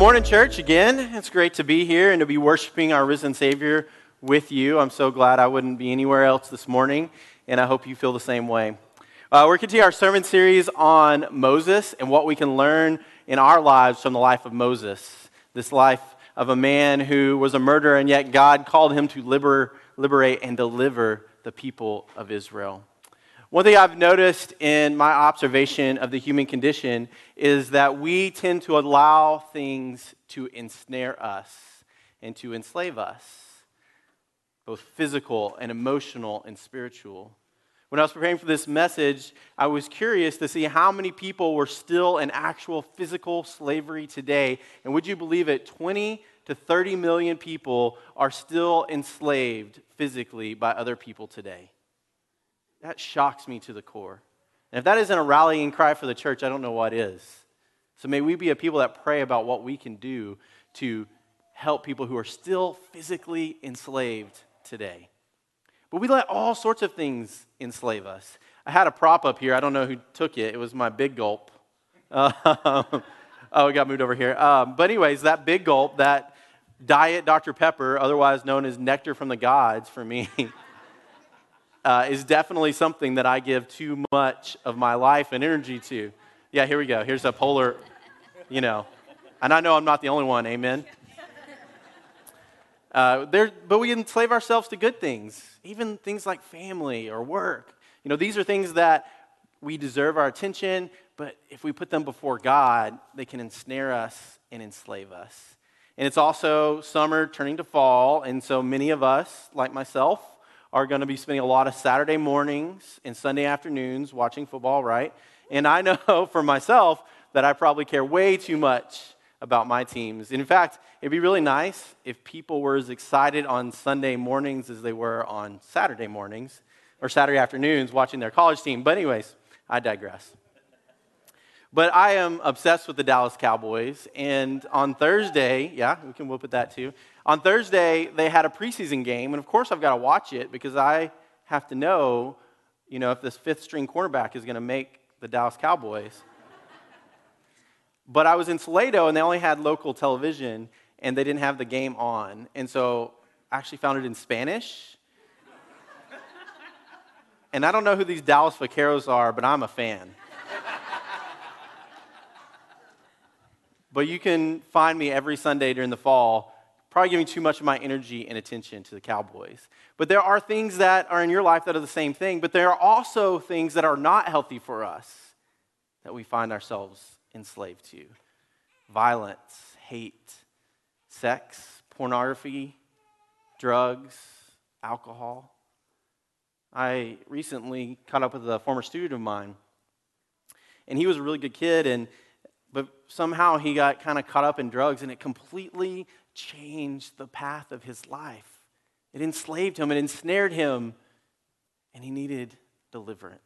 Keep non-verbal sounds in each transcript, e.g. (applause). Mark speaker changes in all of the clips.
Speaker 1: good morning, church, again. It's great to be here and to be worshiping our risen Savior with you. I'm so glad I wouldn't be anywhere else this morning, and I hope you feel the same way. Uh, we're continuing our sermon series on Moses and what we can learn in our lives from the life of Moses. This life of a man who was a murderer, and yet God called him to liber- liberate and deliver the people of Israel. One thing I've noticed in my observation of the human condition is that we tend to allow things to ensnare us and to enslave us, both physical and emotional and spiritual. When I was preparing for this message, I was curious to see how many people were still in actual physical slavery today. And would you believe it? 20 to 30 million people are still enslaved physically by other people today. That shocks me to the core. And if that isn't a rallying cry for the church, I don't know what is. So may we be a people that pray about what we can do to help people who are still physically enslaved today. But we let all sorts of things enslave us. I had a prop up here. I don't know who took it. It was my big gulp. Uh, (laughs) oh, it got moved over here. Um, but, anyways, that big gulp, that diet Dr. Pepper, otherwise known as nectar from the gods for me. (laughs) uh, is definitely something that I give too much of my life and energy to. Yeah, here we go. Here's a polar, you know. And I know I'm not the only one, amen. Uh, there, but we enslave ourselves to good things, even things like family or work. You know, these are things that we deserve our attention, but if we put them before God, they can ensnare us and enslave us. And it's also summer turning to fall, and so many of us, like myself, are going to be spending a lot of Saturday mornings and Sunday afternoons watching football, right? And I know (laughs) for myself that I probably care way too much about my teams. In fact, it'd be really nice if people were as excited on Sunday mornings as they were on Saturday mornings or Saturday afternoons watching their college team. But, anyways, I digress. But I am obsessed with the Dallas Cowboys. And on Thursday, yeah, we can whoop at that too. On Thursday, they had a preseason game. And of course, I've got to watch it because I have to know, you know, if this fifth string cornerback is going to make the Dallas Cowboys. but I was in Salado and they only had local television and they didn't have the game on. And so I actually found it in Spanish. and I don't know who these Dallas Vaqueros are, but I'm a fan. But you can find me every Sunday during the fall, probably giving too much of my energy and attention to the Cowboys. But there are things that are in your life that are the same thing, but there are also things that are not healthy for us that we find ourselves enslaved to violence, hate, sex, pornography, drugs, alcohol. I recently caught up with a former student of mine, and he was a really good kid, and but somehow he got kind of caught up in drugs and it completely changed the path of his life. It enslaved him, it ensnared him, and he needed deliverance.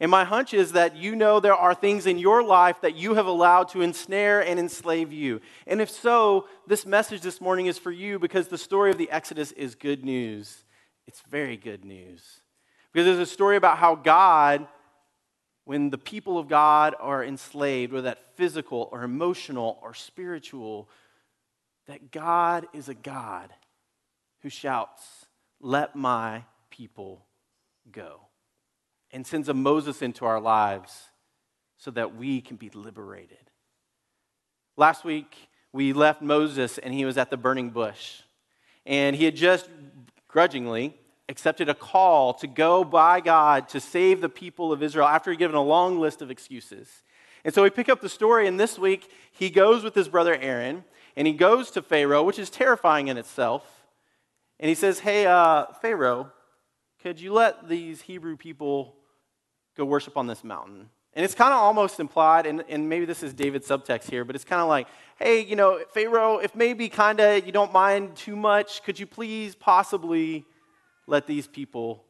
Speaker 1: And my hunch is that you know there are things in your life that you have allowed to ensnare and enslave you. And if so, this message this morning is for you because the story of the Exodus is good news. It's very good news. Because there's a story about how God when the people of God are enslaved, whether that physical or emotional or spiritual, that God is a God who shouts, Let my people go, and sends a Moses into our lives so that we can be liberated. Last week, we left Moses and he was at the burning bush. And he had just grudgingly accepted a call to go by God to save the people of Israel after he'd given a long list of excuses. And so we pick up the story, and this week he goes with his brother Aaron, and he goes to Pharaoh, which is terrifying in itself. And he says, Hey, uh, Pharaoh, could you let these Hebrew people go worship on this mountain? And it's kind of almost implied, and, and maybe this is David's subtext here, but it's kind of like, hey, you know, Pharaoh, if maybe kind of you don't mind too much, could you please possibly let these people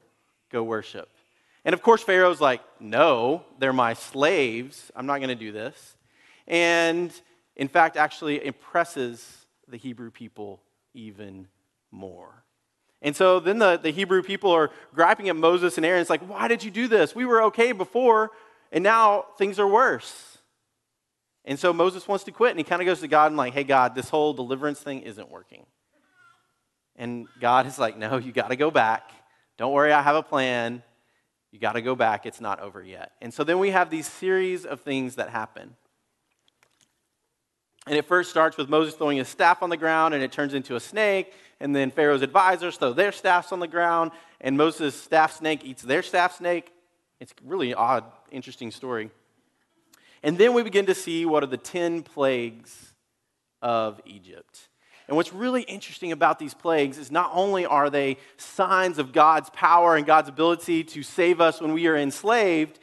Speaker 1: go worship. And of course, Pharaoh's like, no, they're my slaves. I'm not going to do this. And in fact, actually impresses the Hebrew people even more. And so then the, the Hebrew people are griping at Moses and Aaron. It's like, why did you do this? We were okay before, and now things are worse. And so Moses wants to quit, and he kind of goes to God and, like, hey, God, this whole deliverance thing isn't working. And God is like, no, you got to go back. Don't worry, I have a plan. You got to go back. It's not over yet. And so then we have these series of things that happen. And it first starts with Moses throwing his staff on the ground, and it turns into a snake. And then Pharaoh's advisors throw their staffs on the ground, and Moses' staff snake eats their staff snake. It's really odd, interesting story. And then we begin to see what are the 10 plagues of Egypt. And what's really interesting about these plagues is not only are they signs of God's power and God's ability to save us when we are enslaved,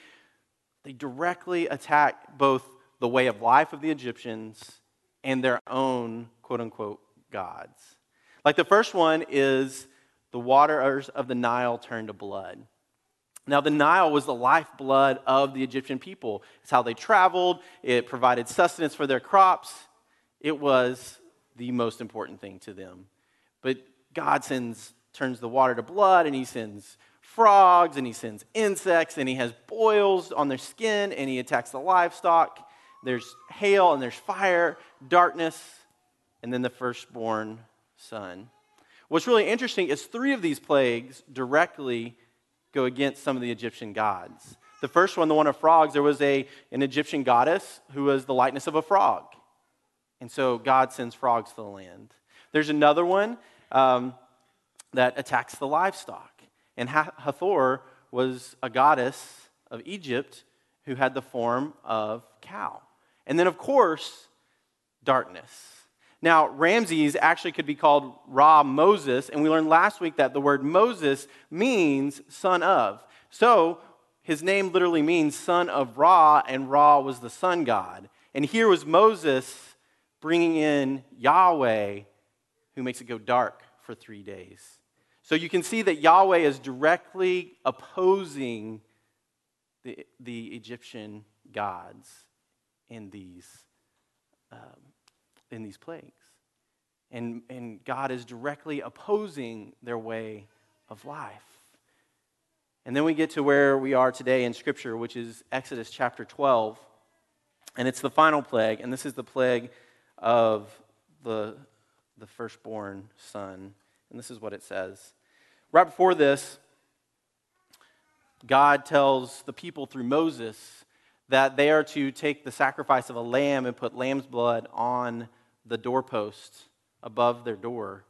Speaker 1: they directly attack both the way of life of the Egyptians and their own quote unquote gods. Like the first one is the waters of the Nile turned to blood. Now, the Nile was the lifeblood of the Egyptian people. It's how they traveled, it provided sustenance for their crops. It was the most important thing to them. But God sends, turns the water to blood, and He sends frogs, and He sends insects, and He has boils on their skin, and He attacks the livestock. There's hail, and there's fire, darkness, and then the firstborn son. What's really interesting is three of these plagues directly go against some of the Egyptian gods. The first one, the one of frogs, there was a, an Egyptian goddess who was the likeness of a frog. And so God sends frogs to the land. There's another one um, that attacks the livestock. And Hathor was a goddess of Egypt who had the form of cow. And then, of course, darkness. Now, Ramses actually could be called Ra Moses, and we learned last week that the word Moses means son of. So, his name literally means son of Ra, and Ra was the sun god. And here was Moses bringing in Yahweh, who makes it go dark for three days. So you can see that Yahweh is directly opposing the, the Egyptian gods in these um, in these plagues. And, and God is directly opposing their way of life. And then we get to where we are today in Scripture, which is Exodus chapter 12. And it's the final plague, and this is the plague of the, the firstborn son. And this is what it says. Right before this, God tells the people through Moses that they are to take the sacrifice of a lamb and put lamb's blood on the doorpost above their door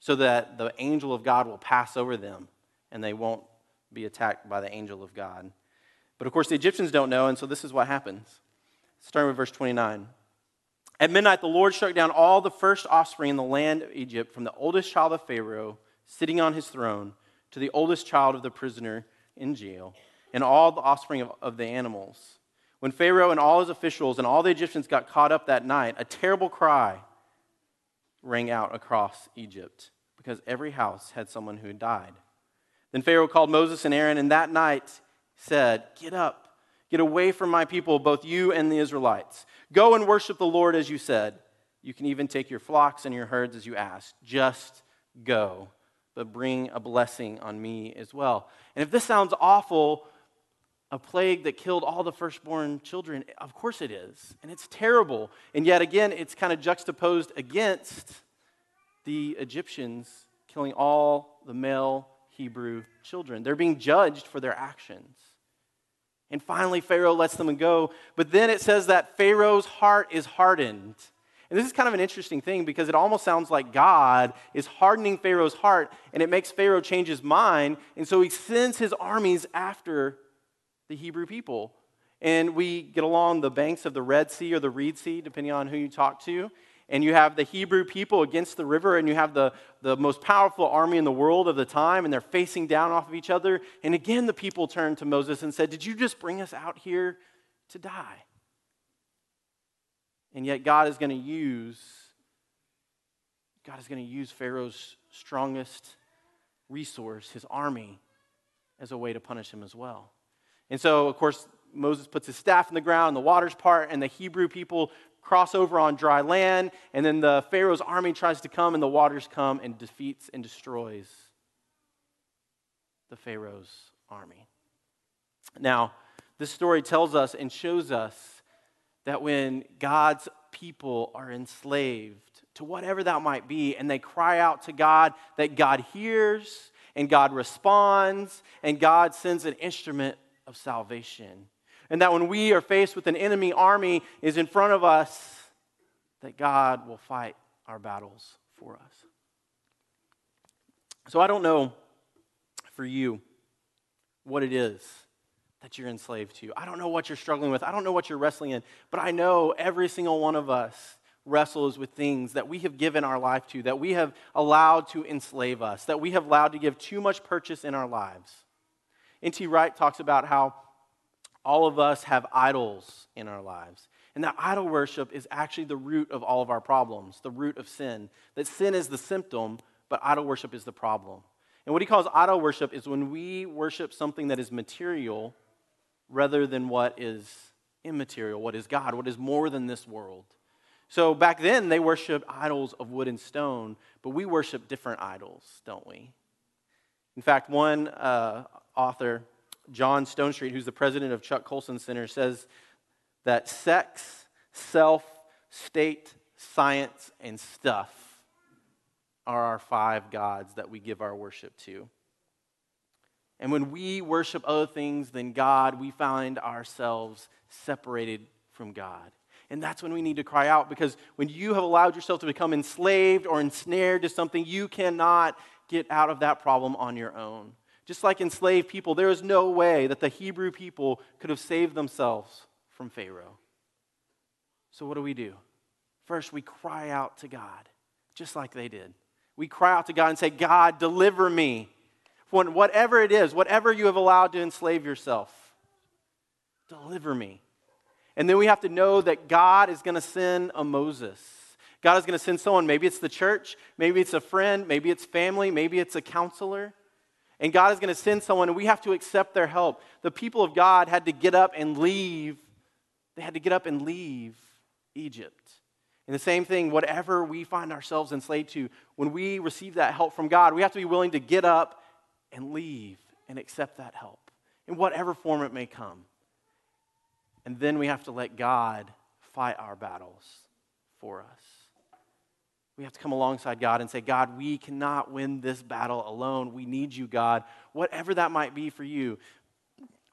Speaker 1: so that the angel of God will pass over them and they won't be attacked by the angel of God. But of course, the Egyptians don't know, and so this is what happens. Starting with verse 29. At midnight, the Lord struck down all the first offspring in the land of Egypt, from the oldest child of Pharaoh sitting on his throne to the oldest child of the prisoner in jail, and all the offspring of, of the animals when Pharaoh and all his officials and all the Egyptians got caught up that night, a terrible cry rang out across Egypt because every house had someone who had died. Then Pharaoh called Moses and Aaron, and that night said, Get up, get away from my people, both you and the Israelites. Go and worship the Lord as you said. You can even take your flocks and your herds as you asked. Just go, but bring a blessing on me as well. And if this sounds awful, a plague that killed all the firstborn children? Of course it is. And it's terrible. And yet again, it's kind of juxtaposed against the Egyptians killing all the male Hebrew children. They're being judged for their actions. And finally, Pharaoh lets them go. But then it says that Pharaoh's heart is hardened. And this is kind of an interesting thing because it almost sounds like God is hardening Pharaoh's heart and it makes Pharaoh change his mind. And so he sends his armies after the Hebrew people. And we get along the banks of the Red Sea or the Reed Sea, depending on who you talk to. And you have the Hebrew people against the river, and you have the, the most powerful army in the world of the time, and they're facing down off of each other. And again, the people turned to Moses and said, Did you just bring us out here to die? And yet, God is going to use God is going to use Pharaoh's strongest resource, his army, as a way to punish him as well. And so, of course, Moses puts his staff in the ground, the waters part, and the Hebrew people cross over on dry land. And then the Pharaoh's army tries to come, and the waters come and defeats and destroys the Pharaoh's army. Now, this story tells us and shows us that when God's people are enslaved to whatever that might be, and they cry out to God, that God hears and God responds, and God sends an instrument of salvation. And that when we are faced with an enemy army is in front of us, that God will fight our battles for us. So I don't know for you what it is that you're enslaved to. I don't know what you're struggling with. I don't know what you're wrestling in, but I know every single one of us wrestles with things that we have given our life to, that we have allowed to enslave us, that we have allowed to give too much purchase in our lives. N.T. Wright talks about how all of us have idols in our lives. And that idol worship is actually the root of all of our problems, the root of sin. That sin is the symptom, but idol worship is the problem. And what he calls idol worship is when we worship something that is material rather than what is immaterial, what is God, what is more than this world. So back then, they worshiped idols of wood and stone, but we worship different idols, don't we? In fact, one uh, author, John Stonestreet, who's the president of Chuck Colson Center, says that sex, self, state, science, and stuff are our five gods that we give our worship to. And when we worship other things than God, we find ourselves separated from God. And that's when we need to cry out because when you have allowed yourself to become enslaved or ensnared to something, you cannot get out of that problem on your own. Just like enslaved people, there is no way that the Hebrew people could have saved themselves from Pharaoh. So, what do we do? First, we cry out to God, just like they did. We cry out to God and say, God, deliver me from whatever it is, whatever you have allowed to enslave yourself. Deliver me. And then we have to know that God is going to send a Moses. God is going to send someone. Maybe it's the church, maybe it's a friend, maybe it's family, maybe it's a counselor. And God is going to send someone, and we have to accept their help. The people of God had to get up and leave. They had to get up and leave Egypt. And the same thing, whatever we find ourselves enslaved to, when we receive that help from God, we have to be willing to get up and leave and accept that help in whatever form it may come. And then we have to let God fight our battles for us. We have to come alongside God and say, God, we cannot win this battle alone. We need you, God. Whatever that might be for you,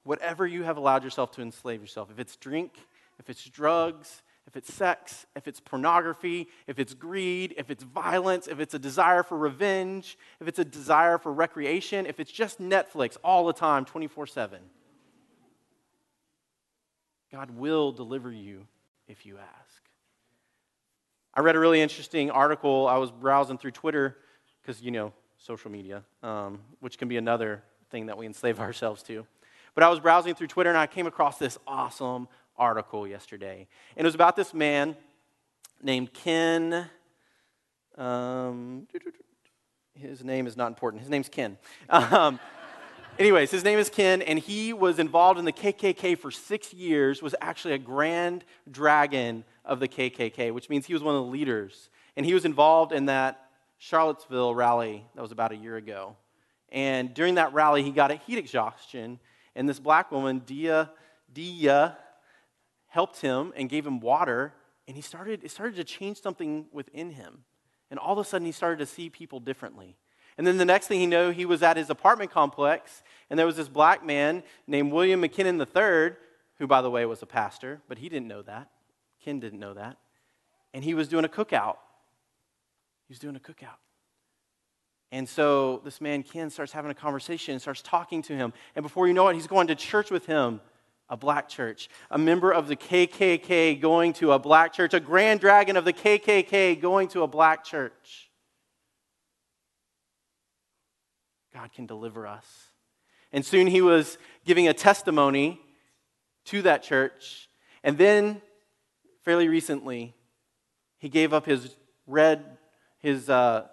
Speaker 1: whatever you have allowed yourself to enslave yourself, if it's drink, if it's drugs, if it's sex, if it's pornography, if it's greed, if it's violence, if it's a desire for revenge, if it's a desire for recreation, if it's just Netflix all the time, 24 7. God will deliver you if you ask. I read a really interesting article. I was browsing through Twitter because, you know, social media, um, which can be another thing that we enslave (laughs) ourselves to. But I was browsing through Twitter and I came across this awesome article yesterday. And it was about this man named Ken. Um, his name is not important. His name's Ken. Um, (laughs) Anyways, his name is Ken, and he was involved in the KKK for six years, was actually a grand dragon of the KKK, which means he was one of the leaders. And he was involved in that Charlottesville rally that was about a year ago. And during that rally, he got a heat exhaustion, and this black woman, Dia, Dia helped him and gave him water, and he started, it started to change something within him. And all of a sudden, he started to see people differently. And then the next thing he knew, he was at his apartment complex, and there was this black man named William McKinnon III, who, by the way, was a pastor, but he didn't know that. Ken didn't know that. And he was doing a cookout. He was doing a cookout. And so this man, Ken, starts having a conversation and starts talking to him. And before you know it, he's going to church with him, a black church. A member of the KKK going to a black church, a grand dragon of the KKK going to a black church. God can deliver us. And soon he was giving a testimony to that church. And then, fairly recently, he gave up his red, his uh,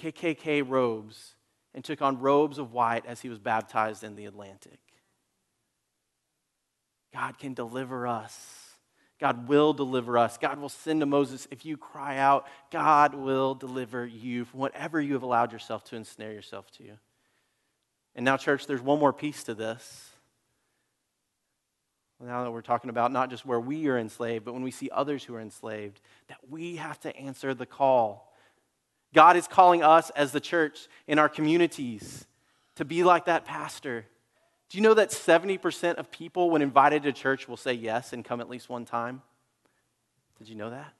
Speaker 1: KKK robes and took on robes of white as he was baptized in the Atlantic. God can deliver us. God will deliver us. God will send to Moses. If you cry out, God will deliver you from whatever you have allowed yourself to ensnare yourself to. And now, church, there's one more piece to this. Now that we're talking about not just where we are enslaved, but when we see others who are enslaved, that we have to answer the call. God is calling us as the church in our communities to be like that pastor. Do you know that 70% of people, when invited to church, will say yes and come at least one time? Did you know that?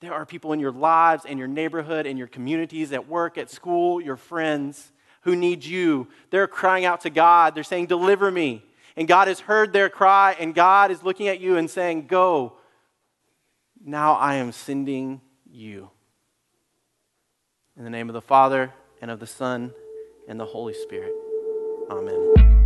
Speaker 1: There are people in your lives, in your neighborhood, in your communities, at work, at school, your friends who need you. They're crying out to God. They're saying, Deliver me. And God has heard their cry, and God is looking at you and saying, Go. Now I am sending you. In the name of the Father, and of the Son, and the Holy Spirit. Amen.